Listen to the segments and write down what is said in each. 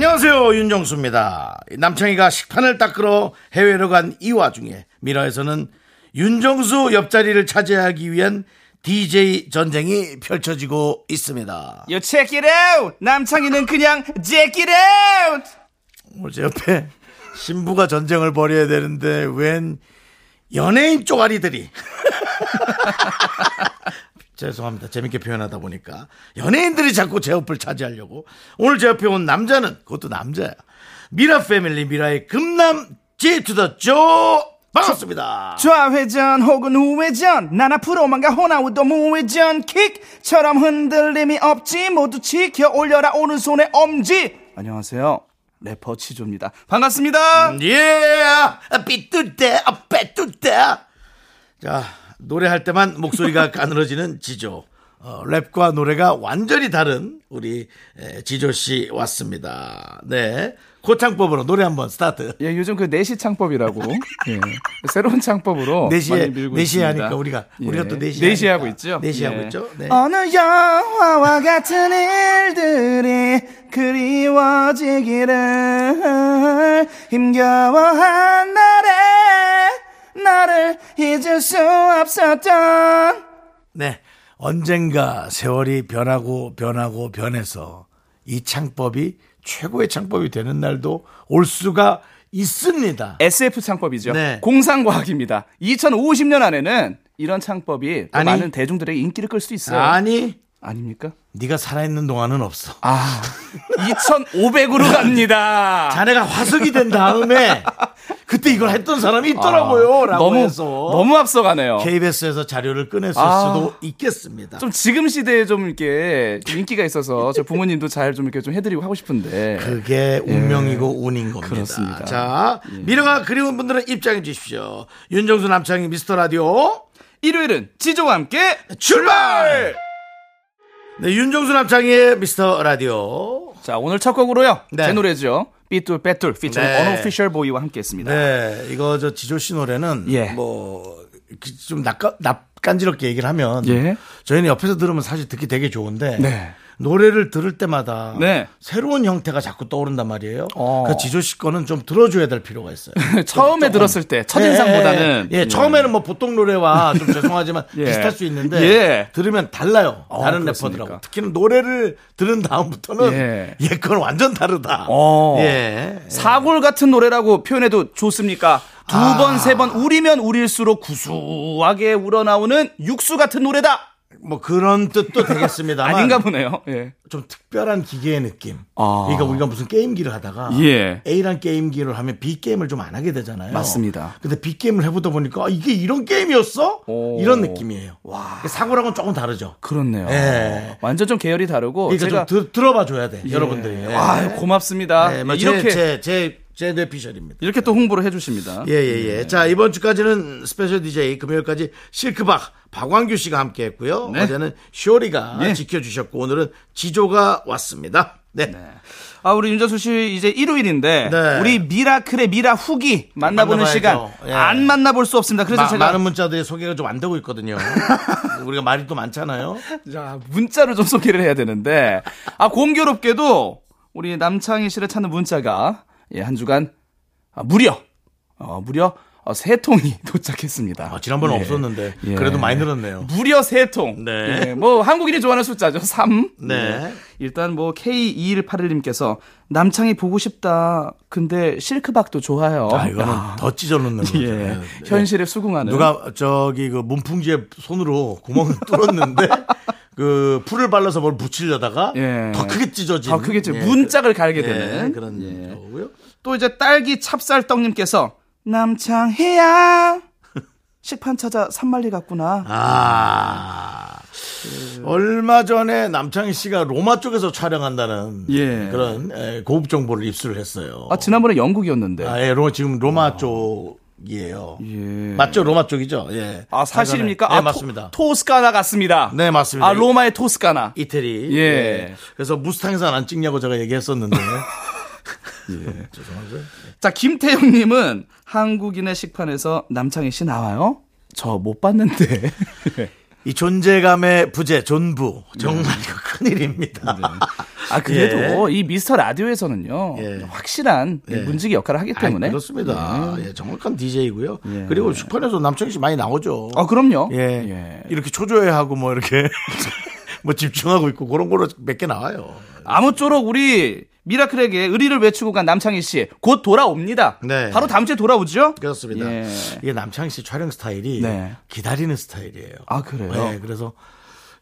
안녕하세요 윤정수입니다. 남창희가 식판을 닦으러 해외로 간 이 와중에 미라에서는 윤정수 옆자리를 차지하기 위한 DJ 전쟁이 펼쳐지고 있습니다. You check it out. 남창희는 그냥 check it out. 오늘 제 옆에 신부가 전쟁을 벌여야 되는데 웬 연예인 쪼가리들이 죄송합니다. 재밌게 표현하다 보니까. 연예인들이 자꾸 제 옆을 차지하려고. 오늘 제 옆에 온 남자는 그것도 남자야. 미라 패밀리 미라의 금남 제투더조 반갑습니다. 좌회전 혹은 우회전. 난 앞으로만 가 호나우도 무회전. 킥처럼 흔들림이 없지. 모두 지켜 올려라. 오른손에 엄지. 안녕하세요. 래퍼 치조입니다. 반갑습니다. 예, 삐뚤대, 아, 빼뚤대. 자, 노래할 때만 목소리가 가늘어지는 지조. 어, 랩과 노래가 완전히 다른 우리 에, 지조 씨 왔습니다. 네. 고창법으로 노래 한번 스타트. 예, 요즘 그 내시 창법이라고 예, 새로운 창법으로 네시에 많이 밀고 네시에 있습니다. 하니까 우리가 예, 우리가 또 네시 네시 하고 있죠. 하고 예. 있죠. 네. 어느 영화와 같은 일들이 그리워지기를 힘겨워한 날에 나를 잊을 수 없었던 네. 언젠가 세월이 변하고 변하고 변해서 이 창법이 최고의 창법이 되는 날도 올 수가 있습니다. SF 창법이죠. 네. 공상과학입니다. 2050년 안에는 이런 창법이 또 아니. 많은 대중들에게 인기를 끌 수 있어요. 아니, 아닙니까? 네가 살아있는 동안은 없어. 아, 2,500으로 갑니다. 자네가 화석이 된 다음에 그때 이걸 했던 사람이 있더라고요. 라고 아, 너무 해서 너무 앞서가네요. KBS에서 자료를 꺼냈을 아. 수도 있겠습니다. 좀 지금 시대에 좀 이렇게 좀 인기가 있어서 저 부모님도 잘 좀 이렇게 좀 해드리고 하고 싶은데 그게 운명이고 운인 겁니다. 예. 그렇습니다. 예. 자, 미래가 그리운 분들은 입장해 주십시오. 윤정수 남창희 미스터 라디오 일요일은 지조와 함께 출발! 네, 윤정수 남창희의 미스터 라디오. 자 오늘 첫 곡으로요 네. 제 노래죠 삐뚤 빼뚤 피처링 네. 언오피셜 보이와 함께 했습니다. 네, 이거 저 지조 씨 노래는 예. 뭐좀 낯가 낯간지럽게 얘기를 하면 예. 저희는 옆에서 들으면 사실 듣기 되게 좋은데 네. 노래를 들을 때마다 네. 새로운 형태가 자꾸 떠오른단 말이에요. 어. 그 지조 씨 거는 좀 들어줘야 될 필요가 있어요. 처음에. 들었을 때 첫인상보다는 예, 예, 처음에는 뭐 보통 노래와 좀 죄송하지만 예. 비슷할 수 있는데 예. 들으면 달라요. 어, 다른 그렇습니까? 래퍼들하고 특히 는 노래를 들은 다음부터는 예. 예, 그건 완전 다르다. 어. 예. 사골 같은 노래라고 표현해도 좋습니까? 두 아. 번, 세번 우리면 우릴수록 구수하게 우러나오는 육수 같은 노래다! 뭐 그런 뜻도 되겠습니다만 아닌가 보네요. 예. 좀 특별한 기계의 느낌. 아. 그러니까 우리가 무슨 게임기를 하다가 예. A란 게임기를 하면 B 게임을 좀 안 하게 되잖아요. 맞습니다. 근데 B 게임을 해보다 보니까 아, 이게 이런 게임이었어? 오. 이런 느낌이에요. 사고랑은 조금 다르죠. 그렇네요. 예. 완전 좀 계열이 다르고 그러니까 제가 좀 들, 들어봐 줘야 돼, 예. 여러분들이. 예. 아, 고맙습니다. 네, 뭐 이렇게 제, 제, 제, 제 뇌피셜입니다. 이렇게 또 홍보를 해주십니다. 예, 예, 예. 자, 이번 주까지는 special DJ 금요일까지 실크박 박광규 씨가 함께 했고요. 네. 어제는 쇼리가 예. 지켜주셨고, 오늘은 지조가 왔습니다. 네. 아, 우리 윤정수 씨 이제 일요일인데 네. 우리 미라클의 미라 후기 만나보는 만나봐야죠. 시간 예. 안 만나볼 수 없습니다. 그래서 마- 제가 많은 문자들이 소개가 좀 안 되고 있거든요. 우리가 말이 또 많잖아요. 자, 문자를 좀 소개를 해야 되는데 아 공교롭게도 우리 남창희 씨를 찾는 문자가 예, 한 주간 아, 무려 어, 무려 어, 세 통이 도착했습니다. 아, 지난번에 예. 없었는데 예. 그래도 많이 늘었네요. 무려 세 통. 네. 예, 뭐 한국인이 좋아하는 숫자죠. 3. 네. 일단 뭐 K2181님께서 남창이 보고 싶다. 근데 실크박도 좋아요. 아, 이거는 더 찢어놓는 거죠. 예. 네. 현실에 수긍하는. 누가 저기 그 문풍지에 손으로 구멍을 뚫었는데 그 풀을 발라서 뭘 붙이려다가 예. 더 크게 찢어진 더 크게 찢- 예, 문짝을 갈게 예, 되는 그런 예. 거고요. 또 이제 딸기 찹쌀떡님께서 남창희야 식판 찾아 산말리 갔구나. 아. 얼마 얼마 전에 남창희 씨가 로마 쪽에서 촬영한다는 예. 그런 에, 고급 정보를 입수를 했어요. 아, 지난번에 영국이었는데. 아, 예, 로, 지금 로마 쪽이에요. 예. 맞죠? 로마 쪽이죠? 예. 아, 사실입니까? 네, 아, 맞습니다. 토, 스카나 같습니다. 네, 맞습니다. 아, 로마의 토스카나. 이태리. 예. 그래서 무스탕산 안 찍냐고 제가 얘기했었는데. 자, 김태형님은 한국인의 식판에서 남창희 씨 나와요? 저 못 봤는데. 이 존재감의 부재, 존부. 정말 이거 큰일입니다. 아, 그래도 이 미스터 라디오에서는요. 예. 확실한 예. 문지기 역할을 하기 때문에. 아이, 그렇습니다. 예, 정확한 DJ고요. 예. 그리고 슈퍼에서 남창희 씨 많이 나오죠. 아, 그럼요. 예. 예. 이렇게 초조해하고 뭐 이렇게 뭐 집중하고 있고 그런 거로 몇 개 나와요. 아무쪼록 우리 미라클에게 의리를 외치고 간 남창희 씨 곧 돌아옵니다. 네. 바로 다음 주에 돌아오죠? 그렇습니다. 예. 이게 남창희 씨 촬영 스타일이 네. 기다리는 스타일이에요. 아, 그래요? 네, 그래서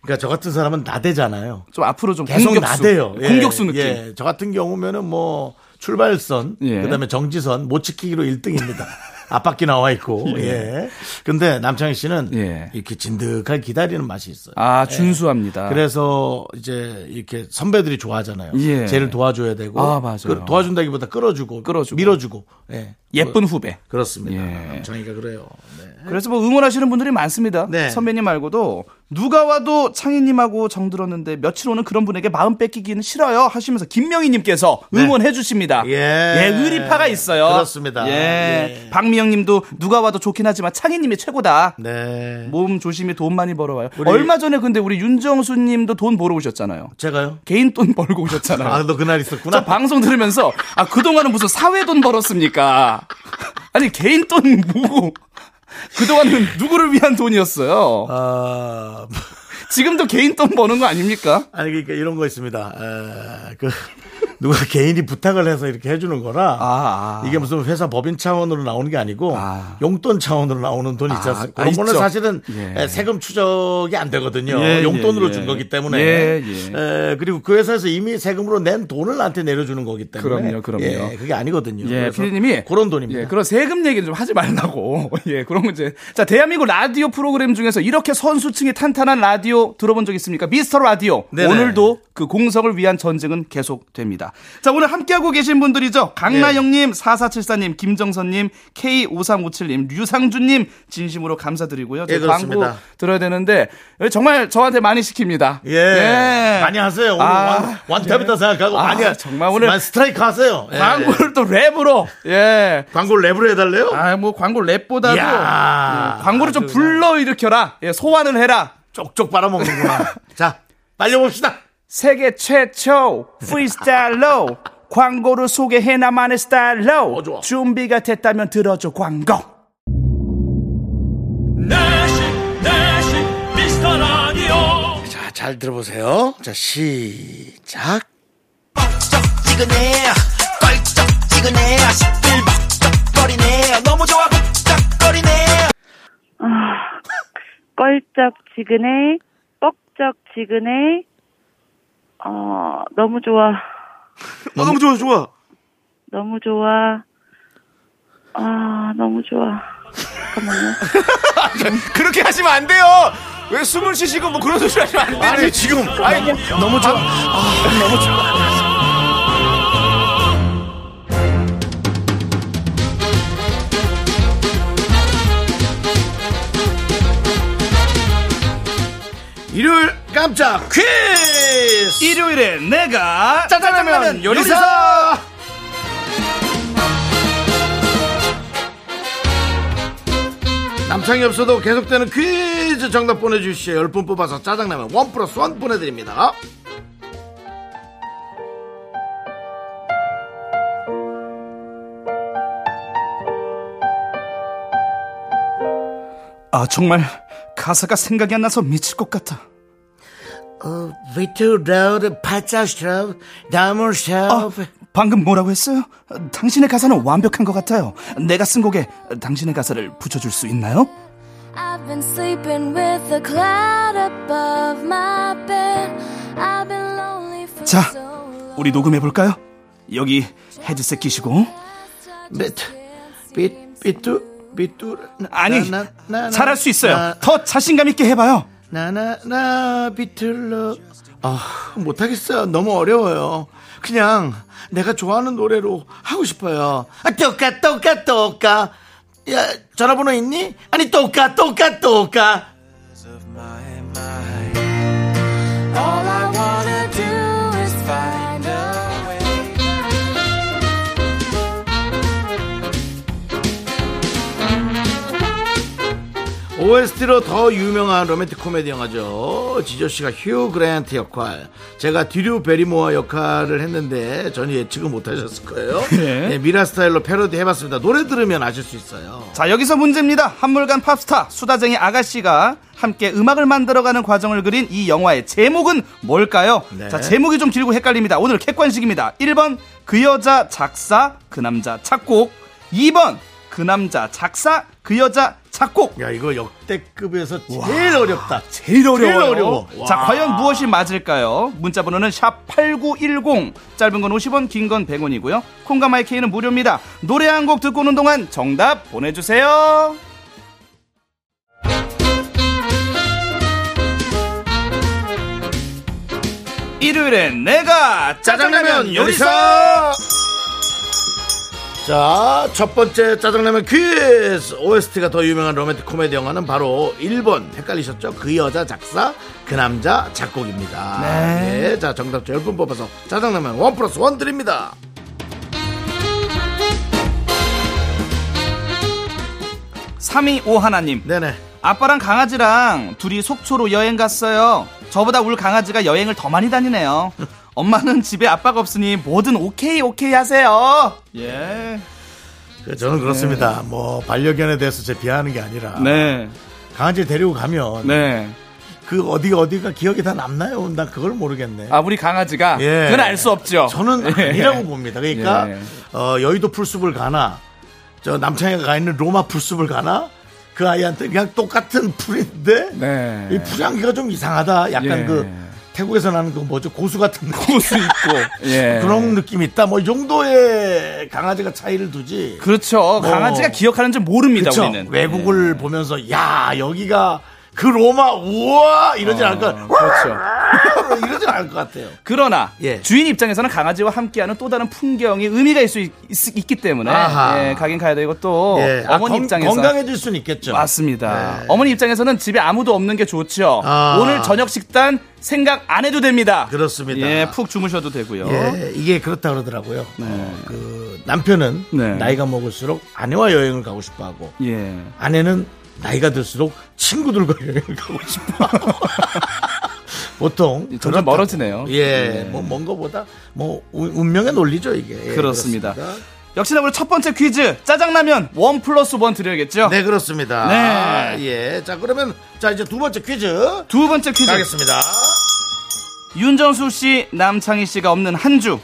그러니까 저 같은 사람은 나대잖아요. 좀 앞으로 좀 계속 공격수. 나대요. 예, 공격수 느낌. 예, 저 같은 경우면은 뭐 출발선, 예. 그다음에 정지선 못 지키기로 1등입니다. 앞바퀴 나와 있고, 예. 근데 남창희 씨는 예. 이렇게 진득하게 기다리는 맛이 있어요. 아, 준수합니다. 그래서 이제 이렇게 선배들이 좋아하잖아요. 예. 쟤를 도와줘야 되고, 아, 맞아요. 그 도와준다기보다 끌어주고, 끌어주고. 밀어주고, 예. 예쁜 후배. 그렇습니다. 예. 남창희가 그래요. 네. 그래서 뭐 응원하시는 분들이 많습니다. 네. 선배님 말고도 누가 와도 창희님하고 정들었는데 며칠 오는 그런 분에게 마음 뺏기기는 싫어요 하시면서 김명희님께서 응원해 주십니다. 네. 예. 의리파가 있어요. 그렇습니다. 예. 예. 박미영님도 누가 와도 좋긴 하지만 창희님이 최고다. 네. 몸 조심히 돈 많이 벌어와요. 얼마 전에 근데 우리 윤정수님도 돈 벌어 오셨잖아요. 제가요? 개인 돈 벌고 오셨잖아요. 아, 너 그날 있었구나. 저 방송 들으면서 아 그 동안은 무슨 사회 돈 벌었습니까? 아니 개인 돈 뭐고 그동안은 누구를 위한 돈이었어요? 아, 지금도 개인 돈 버는 거 아닙니까? 아니, 그러니까 이런 거 있습니다. 에, 그, 누가 개인이 부탁을 해서 이렇게 해주는 거라. 아, 아. 이게 무슨 회사 법인 차원으로 나오는 게 아니고 아. 용돈 차원으로 나오는 돈이 있지 아, 않습니까? 아, 그런 거는. 사실은 예. 에, 세금 추적이 안 되거든요. 예, 용돈으로 예, 준 예. 거기 때문에. 예, 예. 에, 그리고 그 회사에서 이미 세금으로 낸 돈을 나한테 내려주는 거기 때문에. 그럼요, 그럼요. 예, 그게 아니거든요. 예, 피디님이 그런 돈입니다. 예, 그런 세금 얘기를 좀 하지 말라고. 예, 그런 거 이제 자 대한민국 라디오 프로그램 중에서 이렇게 선수층이 탄탄한 라디오 들어본 적 있습니까? 미스터 라디오. 네네. 오늘도 그 공석을 위한 전쟁은 계속됩니다. 자 오늘 함께하고 계신 분들이죠. 강나영님, 4474님, 김정선님, K5357님, 류상준님 진심으로 감사드리고요. 예, 저 광고. 들어야 되는데 정말 저한테 많이 시킵니다. 예. 많이 하세요. 오늘 아, 완, 완탑이다 생각하고 아, 많이 하- 정말 오늘 스트라이크 하세요. 예. 광고를 또 랩으로 예. 광고를 랩으로 해달래요? 아, 뭐 광고 랩보다도. 예, 광고를 좀 불러 일으켜라. 예, 소환을 해라. 쪽쪽 빨아먹는구나. 자, 빨려봅시다. 세계 최초 프리스타일로 광고를 소개해 나만의 스타일로 어. 준비가 됐다면 들어줘 광고. 내시 내시 미스터 라디오 자, 잘 들어보세요. 자, 시작. 뻑적지근해 껄쩍지근해 시끌벅적거리네 너무 좋아 북적거리네 껄쩍지근해, 뻑적지근해, 어, 너무 좋아, 어, 너무 좋아, 좋아. 너무 좋아, 아, 너무 좋아. 잠깐만요. 그렇게 하시면 안 돼요. 왜 숨을 쉬시고 뭐 그런 소리 하시면 안 돼요. 아니, 지금. 아니, 너무 좋아. 아, 너무 좋아. 일요일 깜짝 퀴즈! 일요일에 내가 짜장라면 요리사! 남창이 없어도 계속되는 퀴즈 정답 보내주시오. 10분 뽑아서 짜장라면 원 플러스 원 보내드립니다. 아 정말 가사가 생각이 안 나서 미칠 것 같아. 어, 비투로드 팔자스럽 나무섭 아, 방금 뭐라고 했어요? 당신의 가사는 완벽한 것 같아요. 내가 쓴 곡에 당신의 가사를 붙여줄 수 있나요? I've been sleeping with a cloud above my bed. I've been lonely for 자, so long. 우리 녹음해 볼까요? 여기 헤드셋 끼시고 비트 비 비투 비투 아니 잘할 수 있어요. 더 자신감 있게 해봐요. 나나나 비틀러. 아 못하겠어요 너무 어려워요. 그냥 내가 좋아하는 노래로 하고 싶어요. 아 똑까 똑까 똑까 야 전화번호 있니? 아니 똑까 똑까 똑까 OST로 더 유명한 로맨틱 코미디 영화죠. 지조 씨가 휴 그랜트 역할, 제가 드류 베리모어 역할을 했는데 전혀 예측을 못하셨을 거예요. 네. 네, 미라 스타일로 패러디 해봤습니다. 노래 들으면 아실 수 있어요. 자 여기서 문제입니다. 한물간 팝스타 수다쟁이 아가씨가 함께 음악을 만들어가는 과정을 그린 이 영화의 제목은 뭘까요? 네. 자 제목이 좀 길고 헷갈립니다. 오늘 객관식입니다. 1번 그 여자 작사 그 남자 작곡 2번 그 남자 작사 그 여자 작곡 야 이거 역대급에서 제일 어렵다. 제일 어려워요. 제일 어려워. 자, 와. 과연 무엇이 맞을까요? 문자 번호는 샵 8910. 짧은 건 50원, 긴 건 100원이고요. 콩과 마이케이는 무료입니다. 노래 한 곡 듣고 오는 동안 정답 보내 주세요. 일요일엔 내가 짜장라면 요리사 자, 첫 번째 짜장라면 퀴즈! OST가 더 유명한 로맨틱 코미디 영화는 바로 1번. 헷갈리셨죠? 그 여자 작사, 그 남자 작곡입니다. 네. 자, 정답 10분 뽑아서 짜장라면 원 플러스 원 드립니다. 삼2 5 하나님 네네. 아빠랑 강아지랑 둘이 속초로 여행 갔어요. 저보다 울 강아지가 여행을 더 많이 다니네요. 엄마는 집에 아빠가 없으니 뭐든 오케이 오케이 하세요. 예. 그 저는 그렇습니다. 뭐, 반려견에 대해서 제 비하하는 게 아니라. 네. 강아지 데리고 가면. 네. 그 어디 어디가 기억이 다 남나요? 난 그걸 모르겠네. 아 우리 강아지가 예. 그건 알 수 없죠. 저는 예. 아니라고 봅니다. 그러니까 예. 어, 여의도 풀숲을 가나 저 남창이가 가 있는 로마 풀숲을 가나 그 아이한테 그냥 똑같은 풀인데 네. 이 풀향기가 좀 이상하다. 약간 예. 그 태국에서 나는 그 뭐죠 고수 같은 고수 있고 예. 그런 느낌이 있다. 뭐이 정도의 강아지가 차이를 두지. 그렇죠. 강아지가 기억하는 줄 모릅니다. 그쵸? 우리는 외국을 예. 보면서 야 여기가 그 로마 우와 이러진 않을 것 그렇죠. 이러진 않을 것 같아요. 그러나 예. 주인 입장에서는 강아지와 함께하는 또 다른 풍경이 의미가 있을 수 있, 있 기 때문에 아하. 예, 가긴 가야 되고 또 예. 아, 어머니 건- 입장에서 건강해질 수는 있겠죠. 맞습니다. 네. 어머니 입장에서는 집에 아무도 없는 게 좋죠. 아. 오늘 저녁 식단 생각 안 해도 됩니다. 그렇습니다. 예, 푹 주무셔도 되고요. 예, 이게 그렇다 그러더라고요. 어, 그 남편은 네. 나이가 먹을수록 아내와 여행을 가고 싶어하고 예. 아내는 나이가 들수록 친구들과 여행을 가고 싶어하고 보통 점점. 멀어지네요. 예, 네. 뭐먼 거보다 뭐 운- 운명의 논리죠 이게. 예, 그렇습니다. 그렇습니다. 역시나 우리 첫 번째 퀴즈 짜장라면 원 플러스 원 드려야겠죠? 네 그렇습니다. 네. 예, 자 그러면 자 이제 두 번째 퀴즈 두 번째 퀴즈 가겠습니다. 윤정수 씨, 남창희 씨가 없는 한 주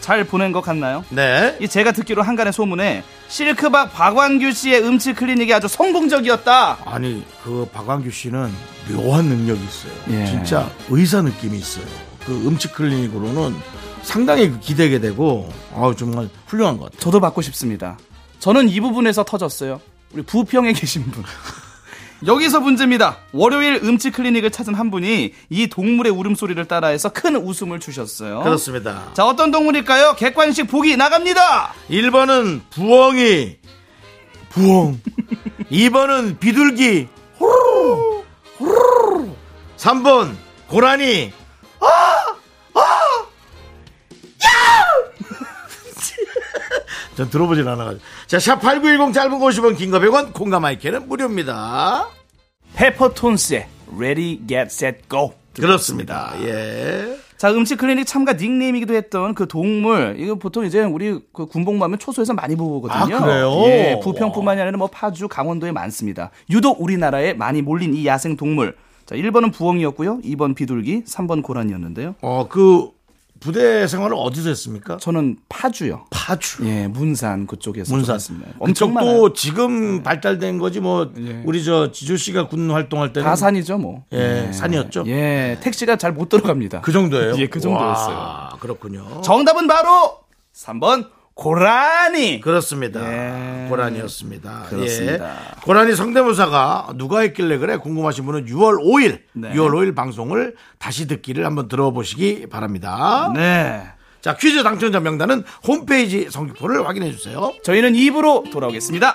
잘 보낸 것 같나요? 네. 이 제가 듣기로 한간의 소문에 실크박 박완규 씨의 음치 클리닉이 아주 성공적이었다. 아니 그 박광규 씨는 묘한 능력이 있어요. 예. 진짜 의사 느낌이 있어요. 그 음식 클리닉으로는 상당히 기대게 되고 아 정말 훌륭한 것 같아요. 저도 받고 싶습니다. 저는 이 부분에서 터졌어요. 우리 부평에 계신 분. 여기서 문제입니다. 월요일 음치 클리닉을 찾은 한 분이 이 동물의 울음소리를 따라해서 큰 웃음을 주셨어요. 그렇습니다. 자, 어떤 동물일까요? 객관식 보기 나갑니다. 1번은 부엉이 부엉 2번은 비둘기 호로로, 호로로. 3번 고라니 전 들어보진 않아가지고 자, 샵8910 짧은 거 50원 긴거 100원 콩가 마이크는 무료입니다 페퍼톤스의 Ready, Get, Set, Go. 그렇습니다 예. 자, 음식 클리닉 참가 닉네임이기도 했던 그 동물, 이거 보통 이제 우리 그 군복무 하면 초소에서 많이 보거든요. 아, 그래요? 예, 부평뿐만이 아니라 뭐 파주, 강원도에 많습니다. 유독 우리나라에 많이 몰린 이 야생 동물. 자, 1번은 부엉이였고요. 2번 비둘기, 3번 고라니였는데요. 어, 그 부대 생활을 어디서 했습니까? 저는 파주요. 파주. 예, 문산 그쪽에서 문산. 했습니다. 엄청 지금 발달된 거지 뭐 우리 저 지조 씨가 군 활동할 때는 다 산이죠, 뭐. 예, 산이었죠? 예, 택시가 잘 못 들어갑니다. 그 정도예요. 예, 그 정도였어요. 와, 그렇군요. 정답은 바로 3번 고라니. 그렇습니다. 예. 고란이었습니다. 그렇습니다. 예. 고란이 성대모사가 누가 했길래 그래 궁금하신 분은 6월 5일, 네. 6월 5일 방송을 다시 듣기를 한번 들어보시기 바랍니다. 네. 자 퀴즈 당첨자 명단은 홈페이지 성격표를 확인해 주세요. 저희는 입으로 돌아오겠습니다.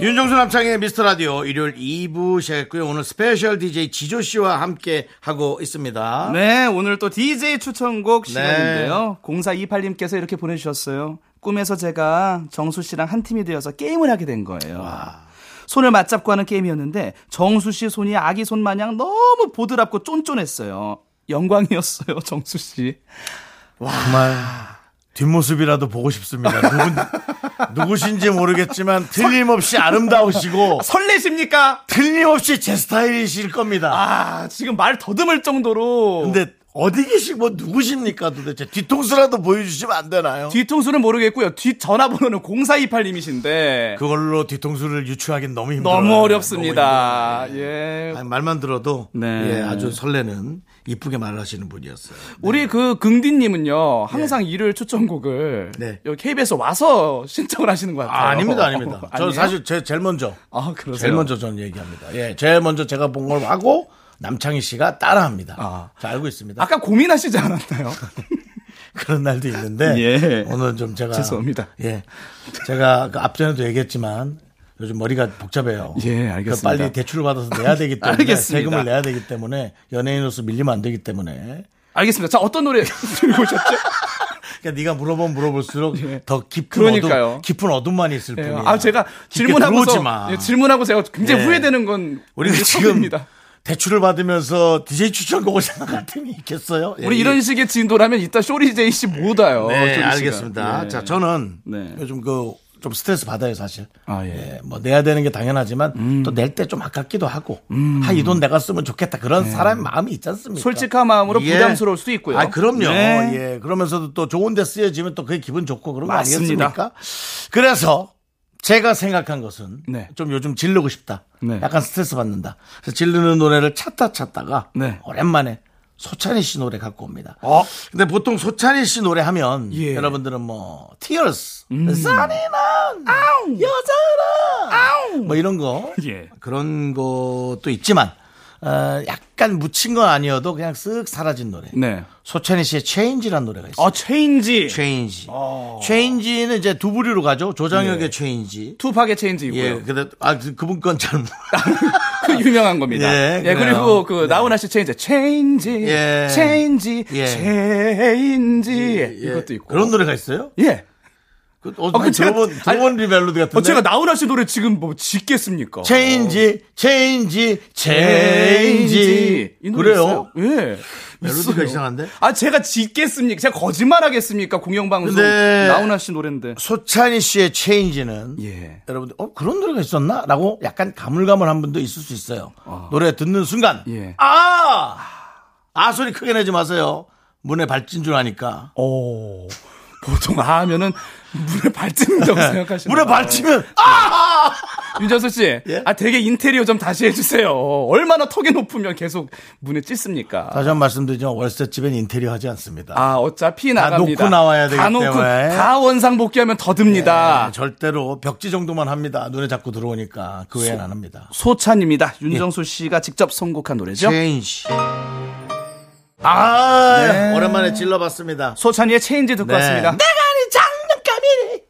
윤정수 남창희의 미스터 라디오 일요일 2부 시작했고요. 오늘 스페셜 DJ 지조 씨와 함께 하고 있습니다. 네, 오늘 또 DJ 추천곡 네. 시간인데요. 0428님께서 이렇게 보내주셨어요. 꿈에서 제가 정수 씨랑 한 팀이 되어서 게임을 하게 된 거예요. 손을 맞잡고 하는 게임이었는데 정수 씨 손이 아기 손 마냥 너무 보드랍고 쫀쫀했어요. 영광이었어요, 정수 씨. 정말 뒷모습이라도 보고 싶습니다. 누군, 누구신지 모르겠지만 틀림없이 아름다우시고 설레십니까? 틀림없이 제 스타일이실 겁니다. 아, 지금 말 더듬을 정도로. 근데 어디 계시고 누구십니까 도대체 뒤통수라도 보여주시면 안 되나요? 뒤통수는 모르겠고요. 뒷 전화번호는 0428님이신데. 그걸로 뒤통수를 유추하기는 너무 힘들어요. 너무 너무 어렵습니다. 힘들어요. 예. 아니, 말만 들어도 네. 예, 아주 설레는 이쁘게 말하시는 분이었어요. 우리 그 긍디님은요 항상 일요일 추천곡을 네. 여기 KBS 와서 신청을 하시는 것 같아요. 아, 아닙니다, 아닙니다. 저 아니에요? 사실 제 제일 먼저 아 그러세요? 제일 먼저 저는 얘기합니다. 예, 제일 먼저 제가 본 걸 하고 남창희 씨가 따라합니다. 아. 자, 알고 있습니다. 아까 고민하시지 않았나요? 그런 날도 있는데 예. 오늘 좀 제가 죄송합니다. 예, 제가 그 앞전에도 얘기했지만 요즘 머리가 복잡해요. 예, 알겠습니다. 그 빨리 대출을 받아서 내야 되기 때문에 알겠습니다. 세금을 내야 되기 때문에 연예인으로서 밀리면 안 되기 때문에 알겠습니다. 자 어떤 노래 들고 오셨죠? 그러니까 네가 물어보면 물어볼수록 예. 더 깊은 그러니까요. 어둠, 깊은 어둠만 있을 예, 뿐이야. 아 제가 질문하고서. 예, 질문하고 제가 굉장히 예. 후회되는 건 우리가 우리 지금. 대출을 받으면서 DJ 추천곡을 생각할 틈이 있겠어요? 예, 우리 이런 식의 진도라면 이따 쇼리 제이 씨못 와요. 네, 쇼리. 알겠습니다. 예. 자, 저는 네. 요즘 그 좀 스트레스 받아요, 사실. 아, 예. 음. 예, 뭐 내야 되는 게 당연하지만 또낼 때 좀 아깝기도 하고, 아, 이돈 내가 쓰면 좋겠다. 그런 사람의 마음이 있지 않습니까? 네. 솔직한 마음으로 예. 부담스러울 수도 있고요. 아, 그럼요. 네. 예. 그러면서도 또 좋은 데 쓰여지면 또 그게 기분 좋고 그런 거 맞습니다. 아니겠습니까? 그래서 제가 생각한 것은 네. 좀 요즘 질르고 싶다. 네. 약간 스트레스 받는다. 그래서 질르는 노래를 찾다 찾다가 네. 오랜만에 소찬희 씨 노래 갖고 옵니다. 어? 근데 보통 소찬휘 씨 노래 하면 예. 음. 여러분들은 뭐 Tears, 잔인한 여자라, 뭐 이런 거 예. 그런 것도 있지만 어, 약간 묻힌 건 아니어도 그냥 쓱 사라진 노래. 네. 소찬휘 씨의 Change라는 노래가 있어요. 아 Change. Change. Change는 이제 두 부류로 가죠. 조장혁의 예. Change. 투팍의 Change 있고요. 예, 근데 아 그- 그분 건 잘. 모르- 그 유명한 겁니다. 예, 예. 그리고 그 네. 나훈아 씨 Change, Change, 예. Change, 예. Change 예, 이것도 있고. 그런 노래가 있어요? 예. 그, 어, 그 제가- 들어본 들어본 리멜로디 같은데. 어, 제가 나훈아 씨 노래 지금 뭐 짓겠습니까? Change, Change, Change. 이 노래 그래요? 있어요? 예. 멜로디가. 이상한데? 아, 제가 짓겠습니까? 제가 거짓말 하겠습니까? 공영방송. 나훈아 씨 노래인데. 소찬휘 씨의 Change는 예. 여러분들 어 그런 노래가 있었나? 라고 약간 가물가물한 분도 있을 수 있어요. 노래 듣는 순간 예. 아! 아 소리 크게 내지 마세요. 문에 발진 줄 아니까. 오. 보통 아 하면은 물에 발진다고 생각하시는 문에 발치면 아! 윤정수 씨, 예? 아 되게 인테리어 좀 다시 해주세요. 얼마나 턱이 높으면 계속 문에 찢습니까? 다시 한번 말씀드리지만 월세 집엔 인테리어 하지 않습니다. 아 어차피 다 나갑니다. 놓고 나와야 되기 다 놓고 때문에. 다 원상 복귀하면 더 듭니다. 네, 절대로 벽지 정도만 합니다. 눈에 자꾸 들어오니까 그 외엔 안 합니다. 소찬입니다. 윤정수 씨가 직접 선곡한 노래죠. 체인지. 아 네. 오랜만에 질러봤습니다. 소찬이의 체인지 듣고 네. 왔습니다. 내가 아니 장난감이니.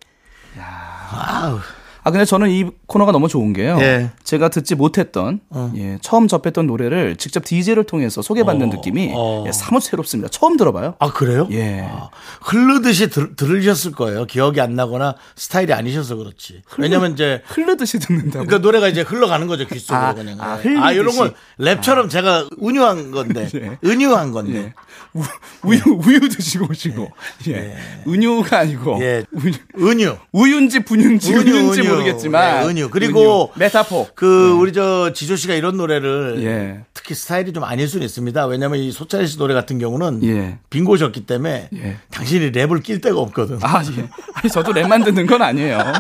아우. 아 근데 저는 이 코너가 너무 좋은 게요. 예. 제가 듣지 못했던 예, 처음 접했던 노래를 직접 DJ를 통해서 소개받는 어, 느낌이 어. 예, 사뭇 새롭습니다. 처음 들어봐요. 아 그래요? 예. 아, 흐르듯이 들, 들으셨을 거예요. 기억이 안 나거나 스타일이 아니셔서 그렇지. 왜냐면 이제 흐르듯이 듣는다고. 그러니까 노래가 이제 흘러가는 거죠 귓속으로 아, 그냥. 아, 예. 아 이런 건 랩처럼 제가 은유한 건데, 예. 은유한 건데. 예. 우, 우유 우유 드시고 오시고 예. 은유가 아니고 예. 우유, 은유. 우유인지 분유인지 은유, 은유. 모르겠지만 네, 은유. 그리고 은유. 메타포 그 우리 저 지조 씨가 이런 노래를 예. 특히 스타일이 좀 아닐 수는 있습니다. 왜냐면 이 소찬휘 씨 노래 같은 경우는 예. 빈곳이었기 때문에 예. 당신이 랩을 낄 데가 없거든. 아 예. 아니 저도 랩만 듣는 건 아니에요.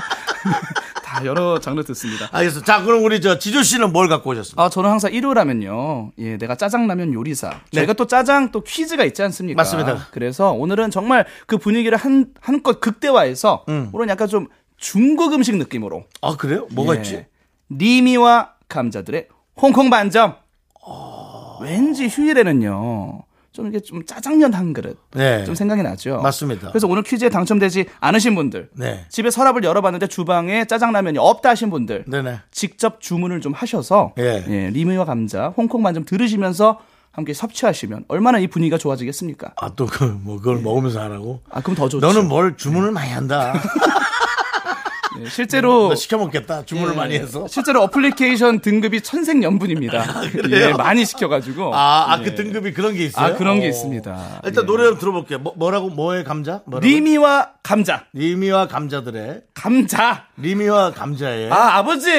다 여러 장르 듣습니다. 알겠어. 자, 그럼 우리 저 지조 씨는 뭘 갖고 오셨습니까? 아, 저는 항상 일요라면요. 예, 내가 짜장라면 요리사. 저희가 또 짜장 또 퀴즈가 있지 않습니까? 네. 맞습니다. 그래서 오늘은 정말 그 분위기를 한, 한껏 극대화해서 음. 오늘 약간 좀 중국 음식 느낌으로. 아, 그래요? 뭐가 예, 있지? 리미와 감자들의 홍콩 반점. 어. 왠지 휴일에는요. 좀 이게 좀 짜장면 한 그릇. 네. 좀 생각이 나죠. 맞습니다. 그래서 오늘 퀴즈에 당첨되지 않으신 분들. 네. 집에 서랍을 열어봤는데 주방에 짜장라면이 없다 하신 분들. 네네. 직접 주문을 좀 하셔서 예. 예, 리미와 감자, 홍콩만 좀 들으시면서 함께 섭취하시면 얼마나 이 분위기가 좋아지겠습니까? 아, 또 그, 뭐, 그걸 먹으면서 하라고? 아 그럼 더 좋죠. 너는 뭘 주문을 많이 한다. 예, 실제로 너 시켜 먹겠다. 주문을 예, 많이 해서. 실제로 어플리케이션 등급이 천생연분입니다. 그래요? 예, 많이 시켜가지고 아, 아, 예. 그 등급이 그런 게 있어요? 아, 그런 게 어. 있습니다. 일단 예. 노래 좀 들어볼게요. 뭐, 뭐라고? 뭐의 감자? 뭐라고? 리미와 감자, 리미와 감자들의 감자. 리미와 감자의 아 아버지,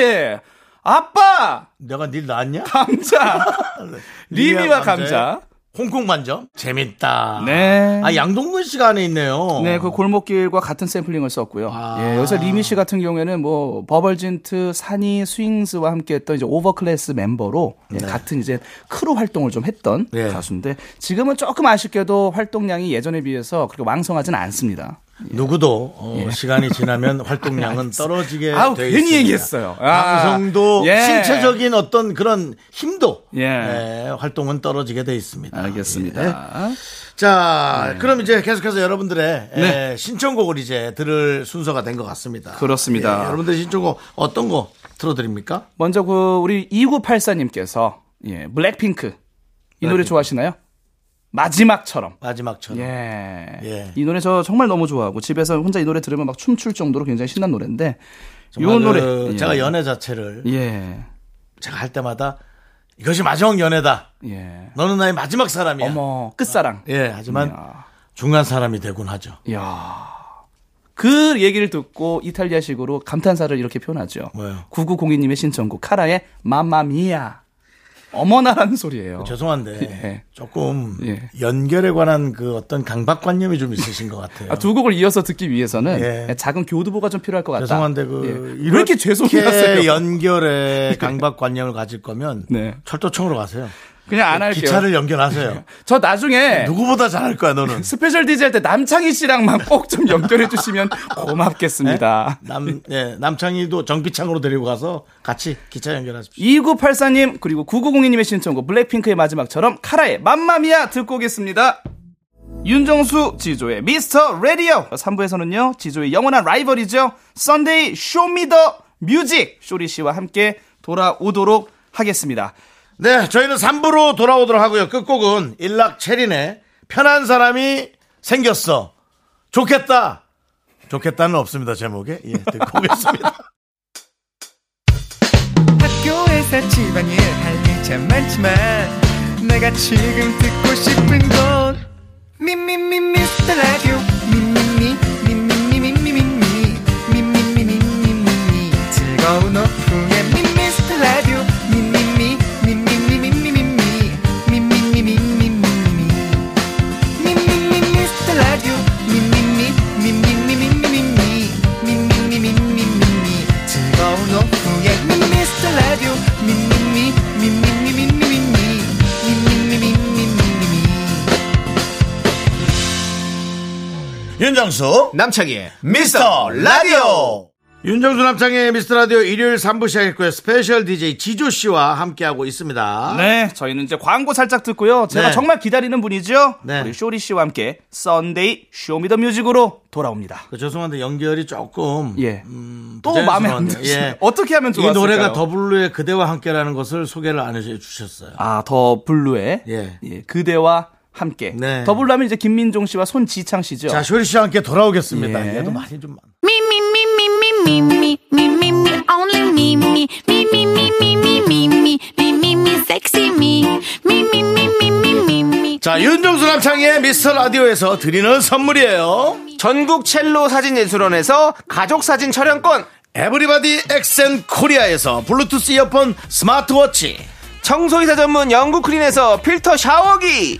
아빠, 내가 널 낳았냐? 감자, 리미와 감자. 홍콩 반점 재밌다. 네. 아 양동근 씨가 안에 있네요. 네, 그 골목길과 같은 샘플링을 썼고요. 아. 예, 여기서 리미 씨 같은 경우에는 뭐 버벌진트, 산이, 스윙스와 함께했던 이제 오버클래스 멤버로 예, 같은 이제 크루 활동을 좀 했던 네. 가수인데 지금은 조금 아쉽게도 활동량이 예전에 비해서 그렇게 왕성하지는 않습니다. 누구도 어, 시간이 지나면 활동량은 떨어지게 예. 아우, 돼 괜히 있습니다. 얘기했어요. 아. 방송도 예. 신체적인 어떤 그런 힘도 예. 예, 활동은 떨어지게 돼 있습니다. 알겠습니다. 예. 자, 네. 그럼 이제 계속해서 여러분들의 예, 신청곡을 이제 들을 순서가 된 것 같습니다. 그렇습니다. 예, 여러분들 신청곡 어떤 거 틀어드립니까? 먼저 그 우리 2984님께서 예, 블랙핑크 이 노래 좋아하시나요? 마지막처럼. 마지막처럼. 예. 예. 이 노래 저 정말 너무 좋아하고 집에서 혼자 이 노래 들으면 막 춤출 정도로 굉장히 신난 노래인데 이 정말 노래 그 예. 제가 연애 자체를 예. 제가 할 때마다 이것이 마지막 연애다. 예. 너는 나의 마지막 사람이야. 어머, 끝사랑. 예, 하지만 이야. 중간 사람이 되곤 하죠. 이야. 그 얘기를 듣고 이탈리아식으로 감탄사를 이렇게 표현하죠. 뭐요? 9902님의 신청곡 카라의 마마미아. 어머나라는 소리예요. 죄송한데 예. 조금 예. 연결에 관한 그 어떤 강박관념이 좀 있으신 것 같아요. 아, 두 곡을 이어서 듣기 위해서는 예. 작은 교두보가 좀 필요할 것 같다. 죄송한데 그 예. 왜 이렇게 죄송해하세요? 연결에 강박관념을 가질 거면 네. 철도청으로 가세요. 그냥 안 할게요. 기차를 연결하세요. 저 나중에 누구보다 잘할 거야 너는. 스페셜 DJ 할 때 남창희 씨랑만 꼭 좀 연결해 주시면 고맙겠습니다. 남, 예, 남창희도 정비창으로 데리고 가서 같이 기차 연결하십시오. 2984님 그리고 9902님의 신청곡 블랙핑크의 마지막처럼 카라의 맘마미아 듣고 오겠습니다. 윤정수 지조의 미스터 라디오 3부에서는요 지조의 영원한 라이벌이죠 Sunday Show Me the Music 쇼리 씨와 함께 돌아오도록 하겠습니다. 네, 저희는 3부로 돌아오도록 하고요. 끝곡은 일락 채린의 편한 사람이 생겼어. 좋겠다. 좋겠다는 없습니다, 제목에. 예, 듣고 오겠습니다. 학교에서 집안일 할일참 많지만 내가 지금 듣고 싶은 건 미미미 미스터 라디오 미미미 미미미 미미미 미미미 미미미 즐거운 오후 윤정수, 남창희의 미스터 라디오. 윤정수 남창희의 미스터 라디오 일요일 3부 시작했고요. 스페셜 DJ 지조 씨와 함께하고 있습니다. 네, 저희는 이제 광고 살짝 듣고요. 제가 네. 정말 기다리는 분이죠. 네. 우리 쇼리 씨와 함께 Sunday Show Me the Music으로 돌아옵니다. 그 죄송한데 연결이 조금 예. 음, 또 마음에 안. 드시네요. 어떻게 하면 이 좋았을까요? 노래가 더블루의 그대와 함께라는 것을 소개를 안 해주셨어요. 아, 더 블루의 예. 예, 그대와 함께. 네. 더 블루 하면 이제 김민종 씨와 손지창 씨죠. 자, 쇼리 씨와 함께 돌아오겠습니다. 예. 얘도 많이 좀 me, only me, me, me. 자, 윤정수 남창희의 미스터 라디오에서 드리는 선물이에요. 전국 첼로 사진 예술원에서 가족 사진 촬영권, Everybody 엑센 코리아에서 블루투스 이어폰 스마트워치. 청소이사 전문 영국 크린에서 필터 샤워기,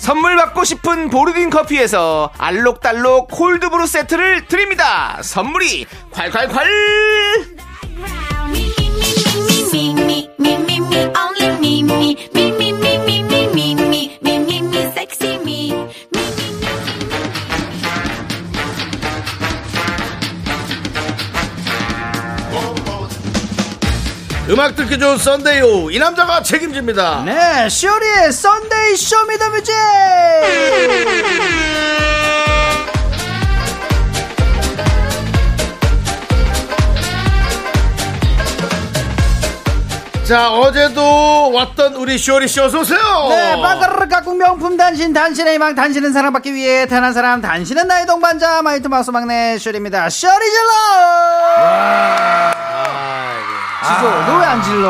선물 받고 싶은 보르딘 커피에서 알록달록 콜드브루 세트를 드립니다. 선물이 콸콸콸! 음악 듣기 좋은 Sunday 오후 이 남자가 책임집니다. 네, 쇼리의 Sunday Show Me The Music! 자 어제도 왔던 우리 쇼리 씨 어서 오세요. 네, 빠까르르 깍꿍 명품 단신, 단신의 희망, 단신은 사랑받기 위해 태어난 사람, 단신은 나의 동반자, 마이티 마우스 막내 쇼리입니다. 쇼리 질러! 지조, 너 왜 안 질러?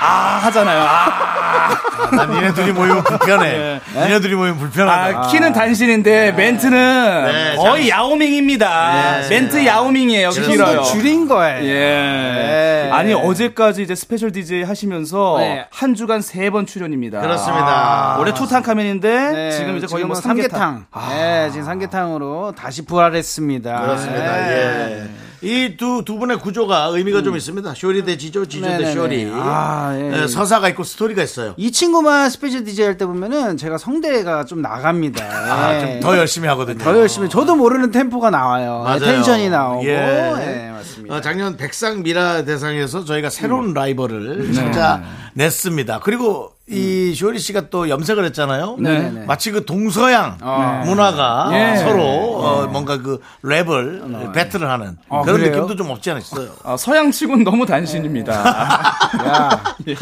아, 하잖아요. 아, 난 니네 둘이 모이면 불편해. 니네 둘이 모이면 불편하다. 아, 키는 단신인데 멘트는 네, 거의 야오밍입니다. 네, 멘트 야오밍이에요. 길어요. 줄인 거예요. 예. 네. 아니 어제까지 이제 스페셜 DJ 하시면서 네. 한 주간 세 번 출연입니다. 그렇습니다. 올해 투탕카멘인데 네, 지금 이제 거의 뭐 지금은 삼계탕. 삼계탕. 네, 지금 삼계탕으로 다시 부활했습니다. 그렇습니다. 네. 예. 이 두 두 분의 구도가 의미가 좀 있습니다. 쇼리 대 지조, 지조 대 네네네. 쇼리. 아, 예. 예, 서사가 있고 스토리가 있어요. 이 친구만 스페셜 DJ 할 때 보면은 제가 성대가 좀 나갑니다. 아, 예. 좀 더 열심히 하거든요. 더 열심히 저도 모르는 템포가 나와요. 맞아요. 텐션이 나오고. 예. 예, 맞습니다. 어, 작년 백상 미라 대상에서 저희가 새로운 라이벌을 진짜 냈습니다. 그리고 이 쇼리 씨가 또 염색을 했잖아요. 네네네. 마치 그 동서양 문화가 예. 서로 어, 뭔가 그 랩을 배틀을 하는 그런 그래요? 느낌도 좀 없지 않아 있어요. 아, 서양치곤 너무 단신입니다. 야, 예.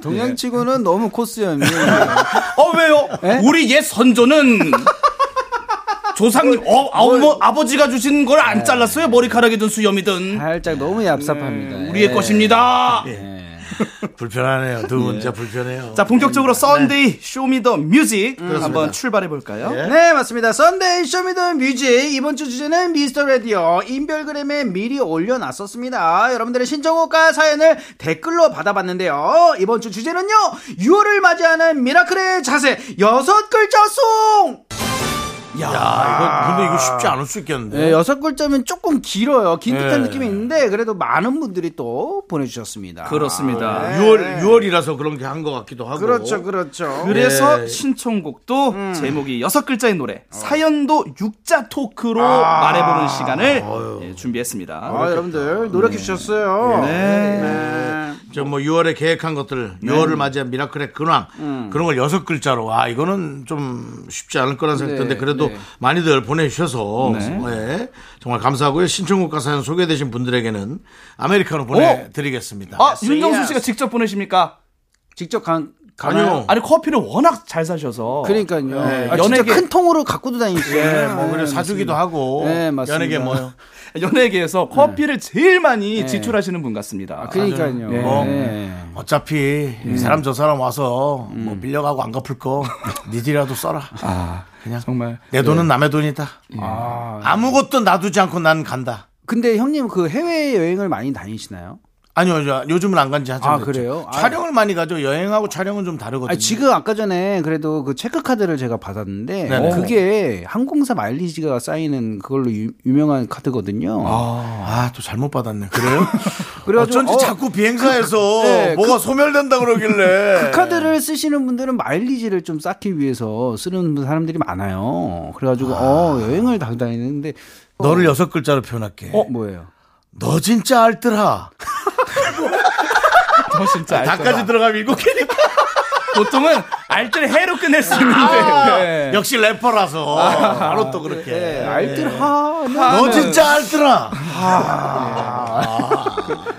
동양치고는 너무 코스염이. 어 왜요? 예? 우리 옛 선조는 조상님 어, 어머, 아버지가 주신 걸 안 잘랐어요 머리카락이든 수염이든 살짝 너무 얍삽합니다. 우리의 예. 것입니다. 불편하네요. 두분 진짜 불편해요. 자 본격적으로 Sunday Show Me The Music 한번 출발해 볼까요? 네, 맞습니다. Sunday Show Me The Music. 이번 주 주제는 미스터 라디오. 인별그램에 미리 올려 놨었습니다. 여러분들의 신청곡과 사연을 댓글로 받아봤는데요. 이번 주 주제는요, 6월을 맞이하는 미라클의 자세, 여섯 글자 송! 야, 이거 근데 이거 쉽지 않을 수 있겠는데. 네, 여섯 글자면 조금 길어요. 긴 듯한 네. 느낌이 있는데, 그래도 많은 분들이 또 보내주셨습니다. 그렇습니다. 6월 6월이라서 그런 게 한 것 같기도 하고. 그렇죠, 그렇죠. 그래서 예. 신청곡도 제목이 여섯 글자의 노래 사연도 육자 토크로 말해보는 시간을 예, 준비했습니다. 아, 여러분들 노력해 주셨어요. 네. 저뭐 6월에 계획한 것들, 6월을 맞이한 미라클의 근황 그런 걸 여섯 글자로 와 이거는 좀 쉽지 않을 거란 생각인데 네, 그래도 네. 많이들 보내주셔서 네. 예, 정말 감사하고요. 신청곡과 사연 소개되신 분들에게는 아메리카노 보내드리겠습니다. 아, 윤정수 씨가 직접 보내십니까? 직접 간, 아니요. 아니 커피를 워낙 잘 사셔서 그러니까요. 네, 아, 진짜 연예계- 큰 통으로 갖고도 다니시죠. 예, 뭐 그래 사주기도 하고 네, 맞습니다. 연예계 뭐요. 연예계에서 커피를 제일 많이 지출하시는 분 같습니다. 그러니까요. 네. 뭐 네. 어차피 이 사람 저 사람 와서 뭐 빌려가고 안 갚을 거 니들이라도 써라. 아, 그냥 정말 내 돈은 남의 돈이다. 아, 아무것도 놔두지 않고 난 간다. 근데 형님 그 해외 여행을 많이 다니시나요? 아니요, 저 요즘은 안 간지 한참 아, 됐죠. 그래요? 아. 촬영을 많이 가죠. 여행하고 촬영은 좀 다르거든요. 아니, 지금 아까 전에 그래도 그 체크카드를 제가 받았는데 네네. 그게 항공사 마일리지가 쌓이는 그걸로 유, 유명한 카드거든요. 아, 또 잘못 받았네. 그래요? 그래가지고, 어쩐지 어, 자꾸 비행사에서 네, 뭐가 소멸된다 그러길래. 그 카드를 쓰시는 분들은 마일리지를 좀 쌓기 위해서 쓰는 사람들이 많아요. 그래가지고 어 여행을 다 다니는데 너를 여섯 글자로 표현할게. 어 뭐예요? 너 진짜 알더라. 저 진짜 알더라. 다까지 들어가면 일곱 개니까. 보통은 알뜰 해로 끝낼 수 있는데. 네. 역시 래퍼라서 바로 또 그렇게. 네, 알뜰 하. 너 진짜 알더라.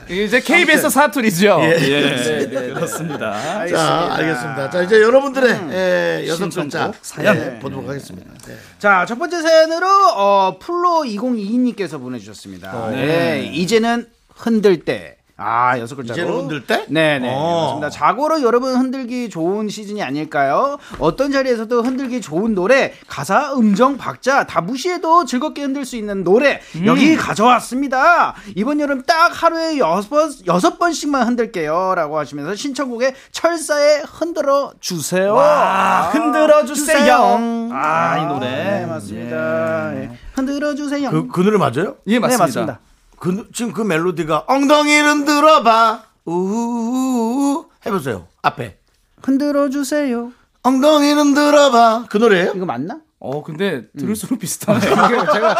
이제 KBS 사투리죠. 예. 네, 그렇습니다. 자, 알겠습니다. 자, 이제 여러분들의 예, 여섯 글자 신청곡 사연 예, 보도록 하겠습니다. 네. 자, 첫 번째 사연으로 어, 플로 2022님께서 보내주셨습니다. 네. 이제는 흔들 때. 아, 여섯 글자로. 이제는 흔들 때? 네네. 어. 맞습니다. 자고로 여러분 흔들기 좋은 시즌이 아닐까요? 어떤 자리에서도 흔들기 좋은 노래, 가사, 음정, 박자 다 무시해도 즐겁게 흔들 수 있는 노래 여기 가져왔습니다. 이번 여름 딱 하루에 여섯 번, 여섯 번씩만 흔들게요. 라고 하시면서 신청곡에 철사에 흔들어 주세요. 와, 흔들어 주세요. 아, 이 노래. 네, 맞습니다. 예. 흔들어 주세요. 그, 그 노래 맞아요? 예, 맞습니다. 네, 맞습니다. 그, 지금 그 멜로디가 엉덩이는 들어봐. 우우우우. 해보세요. 앞에. 흔들어 주세요. 엉덩이는 들어봐. 그 노래예요? 이거 맞나? 어, 근데 들을수록 비슷하네요. 제가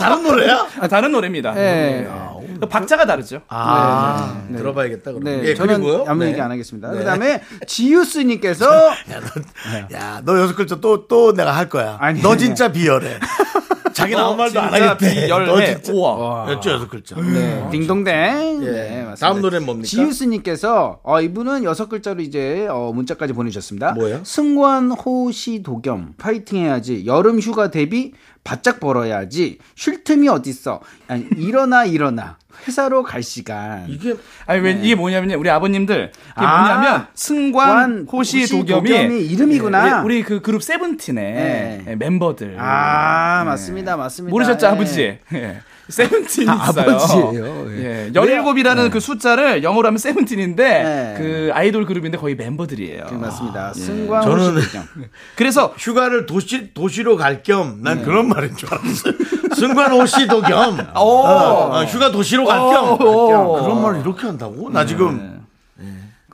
다른 노래야? 아, 다른 노래입니다. 네. 네. 박자가 다르죠. 아, 들어봐야겠다. 그럼. 네, 예, 저는 그리고요. 아무 네. 얘기 안 하겠습니다. 그다음에 지우스님께서 야, 너, 야, 너 여섯 글자 또, 또 내가 할 거야. 아니, 너. 진짜 비열해. 자기는 너 아무 말도 안 하겠대. 진짜. 우와. 였죠, 여섯 글자. 네, 딩동댕. 예. 네, 맞습니다. 다음 노래는 뭡니까? 지우스님께서 어, 이분은 여섯 글자로 이제 어, 문자까지 보내주셨습니다. 뭐예요? 승관 호시 도겸 파이팅 해야지 여름 휴가 대비 바짝 벌어야지 쉴 틈이 어딨어 아니, 일어나 일어나 회사로 갈 시간 이게 아니, 왜, 이게 뭐냐면요. 우리 아버님들. 이게 아, 뭐냐면, 승관, 관, 호시, 호시, 도겸이. 도겸이 이름이구나. 예, 우리, 우리 그 그룹 세븐틴의 네. 예, 멤버들. 아 맞습니다 맞습니다 모르셨죠, 예. 아버지? 예. 세븐틴 아, 있어요. 아버지예요. 예. 예. 17이라는 그 숫자를 영어로 하면 세븐틴인데 네. 그 아이돌 그룹인데 거의 멤버들이에요. 네, 맞습니다 승관 저는- 호시 도겸 그래서 휴가를 도시, 도시로 갈 겸, 난 네. 그런 말인 줄 알았어요. 승관 호시도 겸, 오. 어, 어, 휴가 도시로 갈 겸. 오. 그런 말을 이렇게 한다고? 나 지금.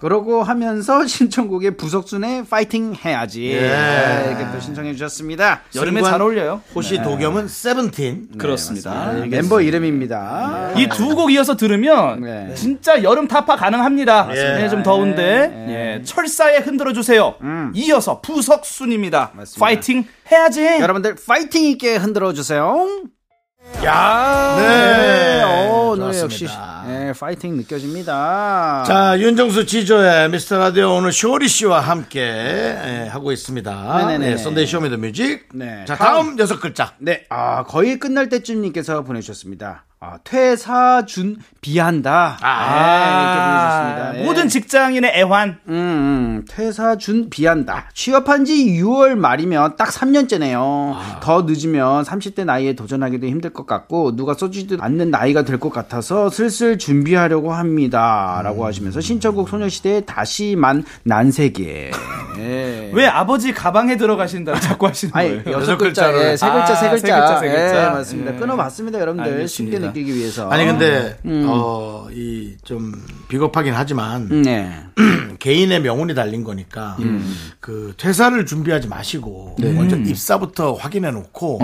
그러고 하면서 신청곡에 부석순의 파이팅 해야지 예. 네, 이렇게 또 신청해 주셨습니다 여름에 잘 어울려요. 호시 도겸은 세븐틴. 그렇습니다. 네, 멤버 이름입니다 이 두 곡 이어서 들으면 네. 진짜 여름 타파 가능합니다. 예, 좀 더운데 예, 철사에 흔들어 주세요. 이어서 부석순입니다. 맞습니다. 파이팅 해야지. 여러분들 파이팅 있게 흔들어 주세요 야, 네. 어, 노래 역시. 네, 파이팅 느껴집니다 자, 윤정수 지조의 미스터 라디오 오늘 쇼리 씨와 함께 예, 하고 있습니다. 네네네. 네, Sunday Show Me The Music. 네. 자, 다음 여섯 글자. 네, 아, 거의 끝날 때쯤님께서 보내주셨습니다. 아, 퇴사 준비한다. 네, 이렇게 보내주셨습니다. 예. 모든 직장인의 애환. 음, 음, 퇴사 준비한다. 취업한 지 6월 말이면 딱 3년째네요. 더 늦으면 30대 나이에 도전하기도 힘들 것 같고, 누가 써주지도 않는 나이가 될 것 같아서 슬슬 준비하려고 합니다. 라고 하시면서 신청곡 소녀시대의 다시 만난 세계. 예. 왜 아버지 가방에 들어가신다고 자꾸 하시는 아니, 거예요? 여섯 여섯 글자, 글자를. 예, 세 글자, 아, 세 글자. 세 글자, 세 글자. 예, 맞습니다. 예. 끊어봤습니다, 여러분들. 쉽게 느 끼기 위해서. 아니, 근데, 음. 어, 이, 좀, 비겁하긴 하지만, 네. 개인의 명운이 달린 거니까, 그, 퇴사를 준비하지 마시고, 먼저 입사부터 확인해 놓고,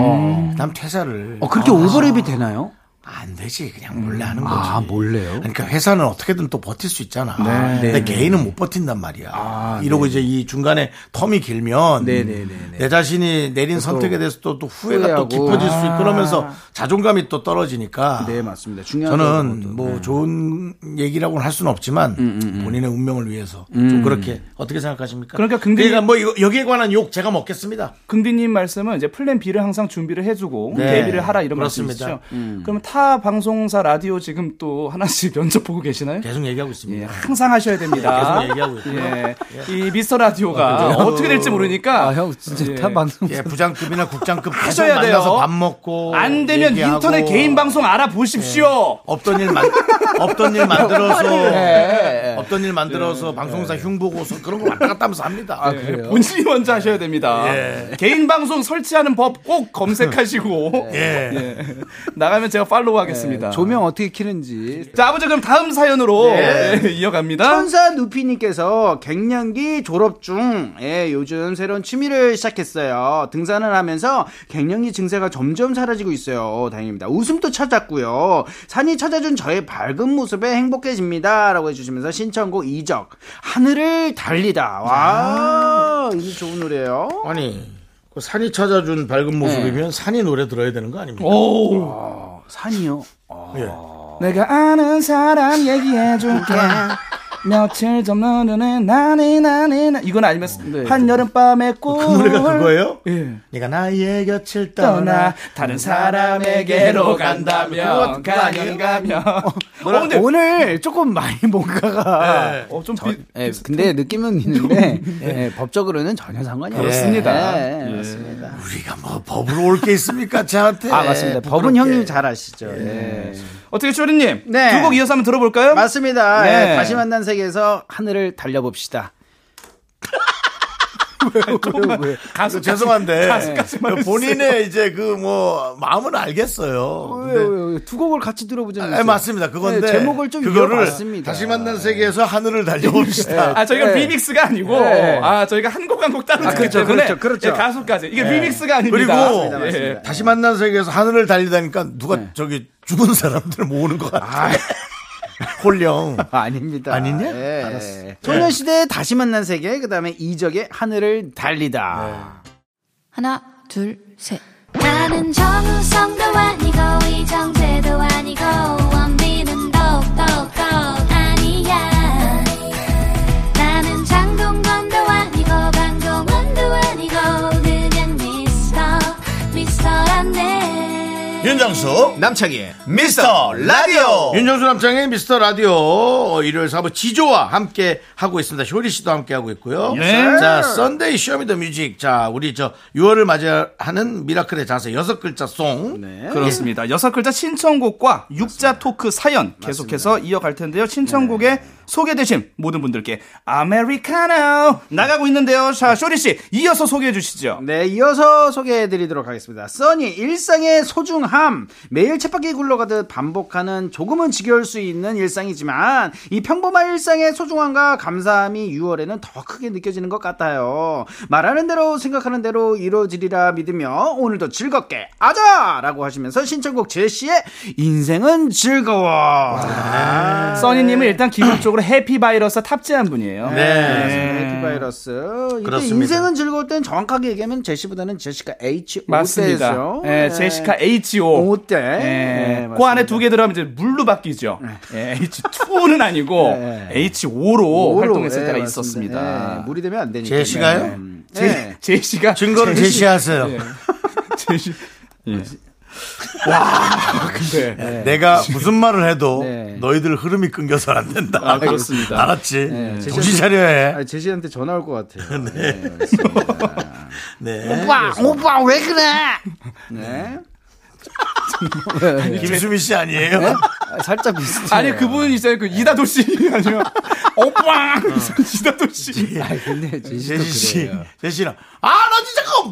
그 다음 퇴사를. 어, 그렇게 오버랩이 되나요? 안 되지. 그냥 몰래 하는 거지. 아, 몰래요? 그러니까 회사는 어떻게든 또 버틸 수 있잖아. 네. 근데 네, 개인은 못 버틴단 말이야. 아, 이러고 이제 이 중간에 텀이 길면 네, 네, 네, 네. 내 자신이 내린 선택에 대해서 또, 또 후회가 후회하고. 또 깊어질 수 있고 그러면서 자존감이 또 떨어지니까. 네, 맞습니다. 중요한 저는 뭐. 네. 좋은 얘기라고는 할 수는 없지만 본인의 운명을 위해서 좀 그렇게 어떻게 생각하십니까? 그러니까 근데- 그러니까 뭐 이거 여기에 관한 욕 제가 먹겠습니다. 긍디님 말씀은 이제 plan B를 항상 준비를 해주고 네. 대비를 하라 이런 그렇습니다. 말씀이시죠. 음. 그러면 타 방송사 라디오 지금 또 하나씩 면접 보고 계시나요? 계속 얘기하고 예, 있습니다. 항상 하셔야 됩니다. 계속 얘기하고 있고요. 예. 이 미스터 라디오가 어 떻게 될지 모르니까 아, 형 진짜 예. 타 방송. 예, 부장급이나 국장급 하셔야 돼요. 만나서 밥 먹고 안 되면 얘기하고 인터넷 개인 방송 알아보십시오. 없던 일 만, 없던 일 만들어서 네. 없던 일 만들어서 방송사 흉보고서 그런 거 왔다 갔다 하면서 합니다. 아, 예, 그래요? 본인이 먼저 하셔야 됩니다. 예. 개인 방송 설치하는 법 꼭 검색하시고 예. 예. 나가면 제가 팔로 우 하겠습니다. 조명 어떻게 키는지. 자, 아버지 그럼 다음 사연으로 네. 예, 이어갑니다. 천사 누피님께서 갱년기 졸업 중, 예, 요즘 새로운 취미를 시작했어요. 등산을 하면서 갱년기 증세가 점점 사라지고 있어요. 다행입니다. 웃음도 찾았고요. 산이 찾아준 저의 밝은 모습에 행복해집니다. 라고 해주시면서 신청곡 이적, 하늘을 달리다. 와, 이 좋은 노래예요. 아니 그 산이 찾아준 밝은 모습이면 산이 노래 들어야 되는 거 아닙니까? 오. 산이요. 예. 내가 아는 사람 얘기해줄게. 며칠 전에 나니 나니 나 이건 아니면 한여름 밤의 꿀. 그 노래가 그거예요? 예. 네가 나의 곁을 떠나 다른 사람에게로 간다면 가면 가면. 어, 근데 오늘 조금 많이 뭔가가. 네. 어, 좀 저- 비, 예, 근데 느낌은 있는데 예, 법적으로는 전혀 상관이. 없습니다. 예, 예. 맞습니다. 우리가 뭐 법으로 올 게 있습니까 저한테? 아 맞습니다. 법은 부끄럽게. 형님 잘 아시죠. 예. 어떻게 쇼리님 네. 두곡 이어서 한번 들어볼까요? 맞습니다. 네. 예, 다시 만난 세계에서 하늘을 달려봅시다. 가수 그 죄송한데 본인의 이제 그 뭐 마음은 알겠어요. 근데 왜요, 왜요? 두 곡을 같이 들어보자면 아, 맞습니다. 그건데 네, 제목을 좀 그거를 이어봤습니다. 다시 만난 세계에서 하늘을 달려봅시다. 아 저희가 네. 리믹스가 아니고 네. 아 저희가 한 곡 한 곡 따로 아, 그렇죠, 그렇죠, 그렇죠. 예, 가수까지 이게 리믹스가 그리고 아닙니다. 맞습니다. 예. 다시 만난 세계에서 하늘을 달리다니까 누가 네. 저기 죽은 사람들 모으는 것 같아. 홀령. 아, 아닙니다. 아니냐? 예. 알았어. 소녀시대의 다시 만난 세계, 그 다음에 이적의 하늘을 달리다. 하나, 둘, 셋. 나는 정우성도 아니고 이정재도 아니고 윤정수 남창희의 미스터 라디오. 윤정수 남창희의 미스터 라디오. 어, 일요일 사부 지조와 함께 하고 있습니다. 쇼리 씨도 함께 하고 있고요. 네. 자 Sunday Show Me The Music 자 우리 저 6월을 맞이하는 미라클의 자세 여섯 글자 송. 네. 그렇습니다. 여섯 글자 신청곡과 육자 토크 사연 계속해서 이어갈 텐데요. 신청곡에 소개되신 모든 분들께 아메리카노 나가고 있는데요. 자, 쇼리 씨 이어서 소개해 주시죠. 네, 이어서 소개해 드리도록 하겠습니다. 써니, 일상의 소중함. 매일 쳇바퀴 굴러가듯 반복하는 조금은 지겨울 수 있는 일상이지만, 이 평범한 일상의 소중함과 감사함이 6월에는 더 크게 느껴지는 것 같아요. 말하는 대로, 생각하는 대로 이루어지리라 믿으며, 오늘도 즐겁게 하자! 라고 하시면서 신청곡 제시의 인생은 즐거워. 아, 써니님은 일단 기본적으로 해피바이러스 탑재한 분이에요. 네. 해피바이러스. 이때 그렇습니다. 인생은 즐거울 땐 정확하게 얘기하면 제시보다는 제시카 H. 맞습니다. 죠 예, 제시카 H.O. 5대. 예, 네, 그 안에. 두 개 들어가면 이제 물로 바뀌죠. 예, H2는 아니고 네. H5로 오로, 활동했을 네, 때가. 있었습니다. 네, 물이 되면 안 되니까. 제시가요? 네. 네. 제시가 증거를 제시- 제시하세요 예. 제시. 예. 와, 근데 네. 내가 무슨 말을 해도 네. 너희들 흐름이 끊겨서 안 된다 아, 그렇습니다. 알았지 네, 정신 차려야 해 아, 제시한테 전화 올 것 같아요. 네. 맞습니다. 네. 오빠, 오빠 왜 그래? 네. 김수미 씨 아니에요? 아, 살짝 비슷해. 아니 그분 있어요 그 이다도 씨 아니요 오빠 이다도 씨 아, 근데 제시 씨. 제시 씨랑 아나 진짜 그거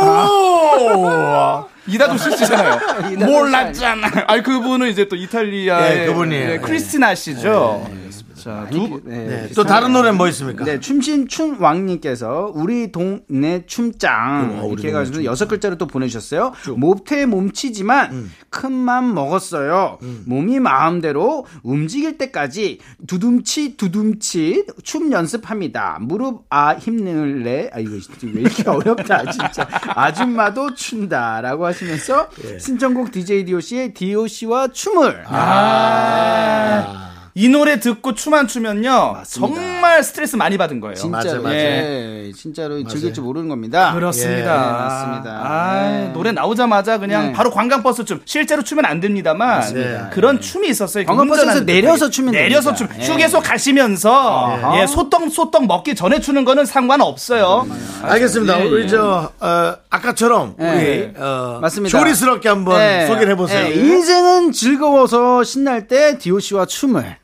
몰랐잖아요. 이다도 씨잖아요. 이다도 몰랐잖아. 아니 그분은 이제 또 이탈리아의 네, 그분이에요. 네, 크리스티나 씨죠 자 두, 네. 네, 또 다른 노래는 뭐 있습니까? 네, 춤신 춘왕님께서 우리 동네 춤짱 어, 이렇게 해가지고 여섯 글자를 또 보내주셨어요. 모태 몸치지만 음. 큰맘 먹었어요. 몸이 마음대로 움직일 때까지 두둠치 두둠치 춤 연습합니다. 무릎 아 힘낼래? 아 이거 왜 이렇게 어렵다 진짜. 아줌마도 춘다라고 하시면서 예. 신청곡 DJ DOC의 DOC와 춤을 아. 이 노래 듣고 춤 안 추면요 맞습니다. 정말 스트레스 많이 받은 거예요. 진짜로 맞아요. 예, 진짜로 즐길 줄 모르는 겁니다. 그렇습니다. 예, 맞습니다. 아, 네. 노래 나오자마자 그냥 네. 바로 관광버스 춤. 실제로 추면 안 됩니다만 맞습니다. 그런 춤이 있었어요. 관광버스에서 내려서. 추면 내려서 됩니다. 춤. 예. 휴게소 가시면서 예, 소떡 소떡 먹기 전에 추는 거는 상관없어요. 알겠습니다. 우리 저 어, 아까처럼 예. 우리 어, 맞습니다. 조리스럽게 한번 예. 소개를 해보세요. 예, 인생은 즐거워서 신날 때 디오 씨와 춤을.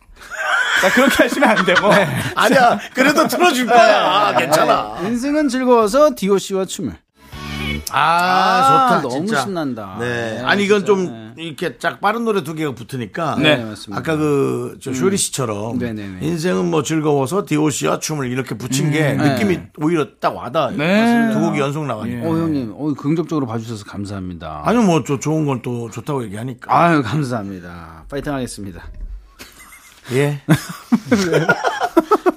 자, 그렇게 하시면 안 되고. 아니야, 그래도 틀어줄 거야. 괜찮아. 인생은 즐거워서 디오 씨와 춤을. 아, 좋다. 너무 진짜. 신난다. 네. 네, 아니 이건 진짜, 좀 이렇게 짝 빠른 노래 두 개가 붙으니까. 네, 맞습니다. 아까 그 저 쇼리 씨처럼 네네네. 인생은 뭐 즐거워서 디오씨와 춤을 이렇게 붙인 게 느낌이 오히려 딱 와닿아요. 네. 두 곡이 연속 나가니까. 어, 형님, 어, 긍정적으로 봐주셔서 감사합니다. 아니 뭐 저 좋은 건 또 좋다고 얘기하니까. 아유, 감사합니다. 파이팅 하겠습니다. 예.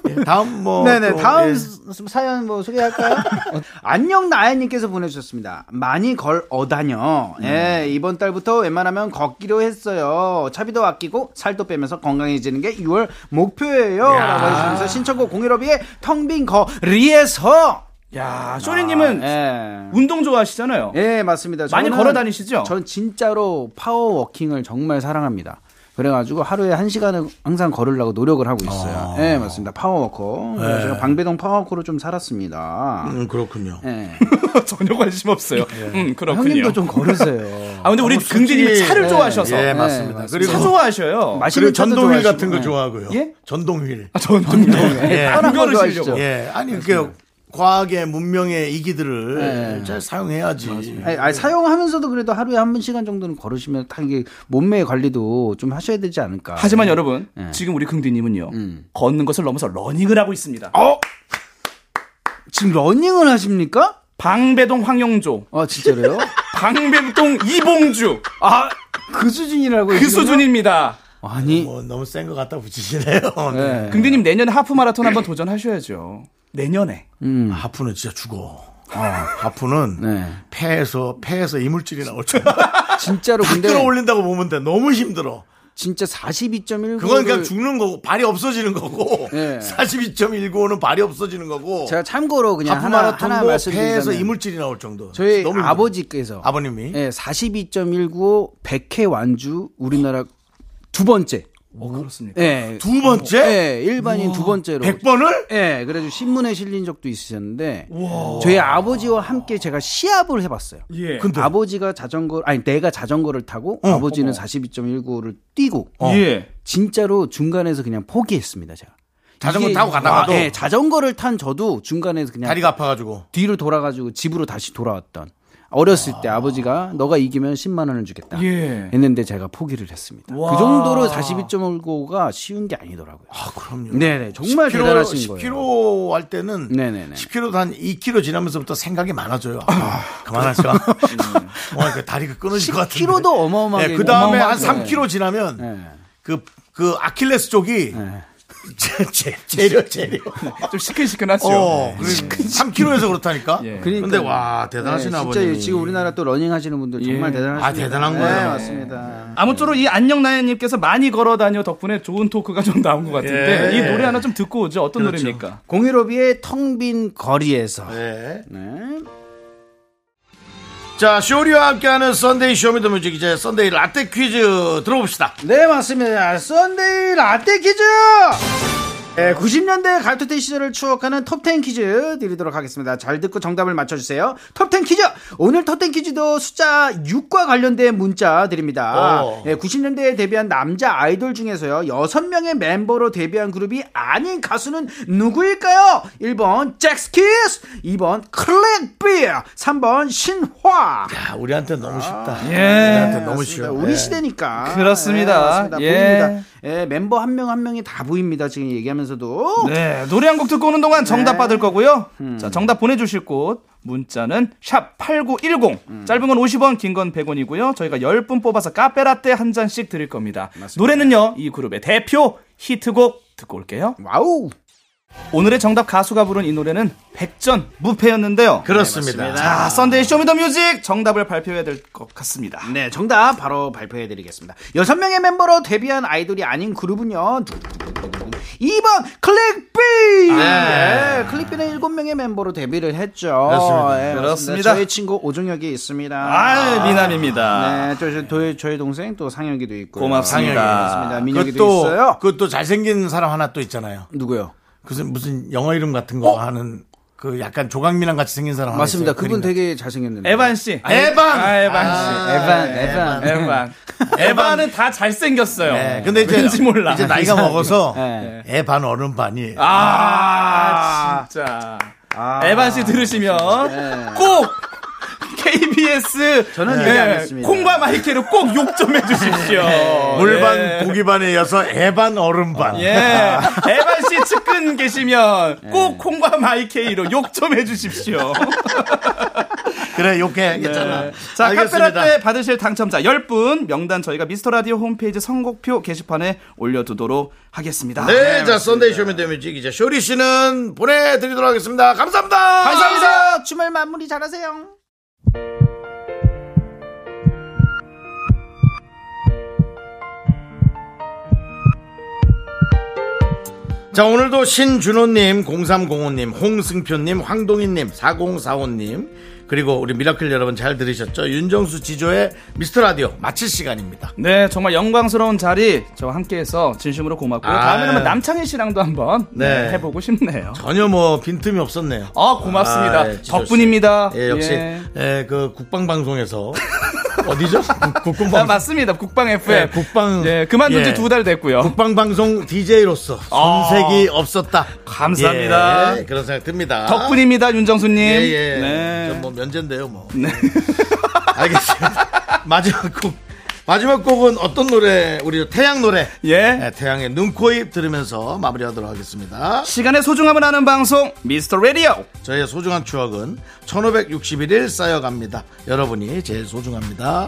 예, 다음 뭐. 네네, 또, 다음 예. 스- 사연 뭐 소개할까요? 어, 안녕 나연님께서 보내주셨습니다. 많이 걸 어다녀. 예, 이번 달부터 웬만하면 걷기로 했어요. 차비도 아끼고 살도 빼면서 건강해지는 게 6월 목표예요. 라고 해주면서 신청곡 공일업이의 텅빈 거리에서. 야, 쇼리님은 예. 운동 좋아하시잖아요. 예, 맞습니다. 많이 걸어 다니시죠? 전 진짜로 파워워킹을 정말 사랑합니다. 그래가지고 하루에 한 시간을 항상 걸으려고 노력을 하고 있어요. 예, 맞습니다. power walker. 제가 방배동 power walker로 좀 살았습니다. 음, 그렇군요. 예. 전혀 관심 없어요. 음, 그렇군요. 형님도 좀 걸으세요. 아, 근데 우리 긍디님이 차를 예, 좋아하셔서. 예, 맞습니다. 네, 그리고 차 좋아하셔요. 맛있는 그리고 전동휠. 같은 거 예. 좋아하고요. 예? 전동휠. 전동. 예. 편한 거 구별을 좋아하시죠? 시려고. 예. 아니 그게 과학의 문명의 이기들을 네. 잘 사용해야지. 아니, 아니, 사용하면서도 그래도 하루에 한 시간 정도는 걸으시면 딱 이게 몸매 관리도 좀 하셔야 되지 않을까. 하지만 여러분, 네. 지금 우리 긍디님은요, 음. 걷는 것을 넘어서 러닝을 하고 있습니다. 어? 지금 러닝을 하십니까? 방배동 황영조, 아, 진짜로요? 방배동 이봉주, 아, 그 수준이라고. 그 수준입니다. 아니, 뭐 너무 센 것 같다 붙이시네요. 네. 네. 긍디님 내년에 하프 마라톤 한번 도전하셔야죠. 내년에. 음. 하프는 진짜 죽어. 하프는 네. 폐에서 폐에서 이물질이 나올 줄. 진짜로 근데 끌어올린다고 보면 돼. 너무 힘들어. 진짜 42.19. 그건 그냥 죽는 거고 발이 없어지는 거고. 네. 42.195는 발이 없어지는 거고. 제가 참고로 그냥 하프 마라톤도 말씀드리자면 폐에서 이물질이 나올 정도. 저희. 아버지께서 아버님이 예, 42.195 100회 완주 우리나라 두 번째. 어, 그렇습니까? 예. 두 번째? 예, 일반인 두 번째로. 100번을? 예, 그래가지고 신문에 실린 적도 있으셨는데 저희 아버지와 함께 제가 시합을 해봤어요. 예. 근데 아버지가 자전거 아니 내가 자전거를 타고 어, 아버지는 42.195를 뛰고 예. 진짜로 중간에서 그냥 포기했습니다 제가. 자전거 타고 가다가도? 아, 예, 자전거를 탄 저도 중간에서 그냥 다리가 아파가지고. 뒤로 돌아가지고 집으로 다시 돌아왔던 어렸을 때 아버지가 너가 이기면 10만 원을 주겠다 예. 했는데 제가 포기를 했습니다. 와. 그 정도로 42.5가 쉬운 게 아니더라고요. 아, 그럼요. 네네 정말 10km, 대단하신 거예요. 10km 할 때는 네네네. 10km 한 2km 지나면서부터 생각이 많아져요. 아, 그만할까? 어, 그 다리가 끊어질 것 같은데. 10km도 어마어마하게 그 다음에 한 어마어마하죠. 3km 지나면 네. 그, 그 아킬레스 쪽이 저, 저, 저려, 저려. 좀 시큰시큰하죠. 어, 3km에서 그렇다니까. 예. 근데 와, 대단하신 네, 아버님. 진짜 지금 우리나라 또 러닝 하시는 분들 정말 예. 대단하십니다. 아, 대단한 네, 거예요. 맞습니다. 아무쪼록 이 안녕나연님께서 많이 걸어 다녀 덕분에 좋은 토크가 좀 나온 것 같은데 예. 이 노래 하나 좀 듣고 오죠. 어떤 그렇죠. 노래입니까? 공일오비의 텅 빈 거리에서. 네. 네. 자, 쇼리와 함께하는 Sunday Show Me The Music 이제 Sunday 라떼 퀴즈 들어봅시다. 네, 맞습니다. Sunday 라떼 퀴즈! 네, 90년대 가요톱텐 시절을 추억하는 톱10 퀴즈 드리도록 하겠습니다. 잘 듣고 정답을 맞춰주세요. 톱10 퀴즈! 오늘 톱10 퀴즈도 숫자 6과 관련된 문자 드립니다. 오. 네, 90년대에 데뷔한 남자 아이돌 중에서요, 6명의 멤버로 데뷔한 그룹이 아닌 가수는 누구일까요? 1번 잭스키스, 2번 클렉비어, 3번 신화. 야, 우리한테 너무 쉽다. 예. 우리한테 너무. 쉬워. 우리 예. 시대니까. 그렇습니다. 네, 맞습니다. 예. 보입니다. 예, 멤버 한 명 한 명이 다 보입니다. 지금 얘기하면서도. 네, 노래 한 곡 듣고 오는 동안 정답 네. 받을 거고요. 음. 자, 정답 보내주실 곳 문자는 샵 8910. 음. 짧은 건 50원, 긴 건 100원이고요. 저희가 10분 뽑아서 카페라떼 한 잔씩 드릴 겁니다. 노래는요, 이 그룹의 대표 히트곡 듣고 올게요. 와우. 오늘의 정답 가수가 부른 이 노래는 백전 무패였는데요. 그렇습니다. 자, 썬데이 쇼미더뮤직 정답을 발표해야 될 것 같습니다. 네, 정답 바로 발표해 드리겠습니다. 여섯 명의 멤버로 데뷔한 아이돌이 아닌 그룹은요. 2번 클릭비. 네. 클릭비는 일곱 명의 멤버로 데뷔를 했죠. 그렇습니다. 네, 그렇습니다. 저희 친구 오종혁이 있습니다. 아, 미남입니다. 네, 저, 저, 저희 동생 또 상혁이도 있고. 고맙습니다. 그렇습니다. 민혁이도 그것도 있어요. 그것도 잘생긴 사람 하나 또 있잖아요. 누구요? 무슨 무슨 영어 이름 같은 거 하는 그 약간 조각미남 같이 생긴 사람 하나 맞습니다. 있어요. 그분 그림 되게 잘생겼는데. 에반 씨. 에반! 아, 에반 씨. 에반, 에반. 에반. 에반은 다 잘생겼어요. 네, 근데 이제 왠지 몰라. 이제 나이가 먹어서 네. 애반 어른 반이 아, 진짜. 에반 씨 들으시면 꼭 KBS 저는 네, 얘기 안 했습니다. 콩과 마이K로 꼭 욕 좀 해주십시오. 물반 예. 고기반에 이어서 애반 어른 반. 예. 에반 씨 측근 계시면 꼭 콩과 마이K로 욕 좀 해주십시오. 그래 욕해 괜찮아. 네. 자. 카페라떼 받으실 당첨자 10분 명단 저희가 미스터 라디오 홈페이지 선곡표 게시판에 올려두도록 하겠습니다. 네, 자 썬데이 쇼미더뮤직 이제 쇼리 씨는 보내드리도록 하겠습니다. 감사합니다. 감사합니다. 주말 마무리 잘하세요. 자, 오늘도 신준호님, 0305님, 홍승표님, 황동희님, 4045님, 그리고 우리 미라클 여러분 잘 들으셨죠? 윤정수 지조의 미스터 라디오 마칠 시간입니다. 네, 정말 영광스러운 자리 저와 함께해서 진심으로 고맙고요. 아. 다음에는 남창희 씨랑도 한번 네. 네, 해보고 싶네요. 전혀 뭐 빈틈이 없었네요. 아, 고맙습니다. 아, 예. 덕분입니다. 예, 역시 예. 예, 그 국방 방송에서 어디죠? 국방방 아, 맞습니다. 국방 FM. 예, 국방 예, 그만둔 지 예. 두달 됐고요. 국방방송 DJ로서 손색이 없었다. 감사합니다. 예, 그런 생각 듭니다. 덕분입니다, 윤정수님. 예, 예. 네. 전뭐 면제인데요, 뭐. 알겠습니다. 마지막 곡. 마지막 곡은 어떤 노래? 우리 태양 노래. 예. 네, 태양의 눈, 코, 입 들으면서 마무리하도록 하겠습니다. 시간의 소중함을 아는 방송, 미스터 라디오. 저희의 소중한 추억은 1561일 쌓여갑니다. 여러분이 제일 소중합니다.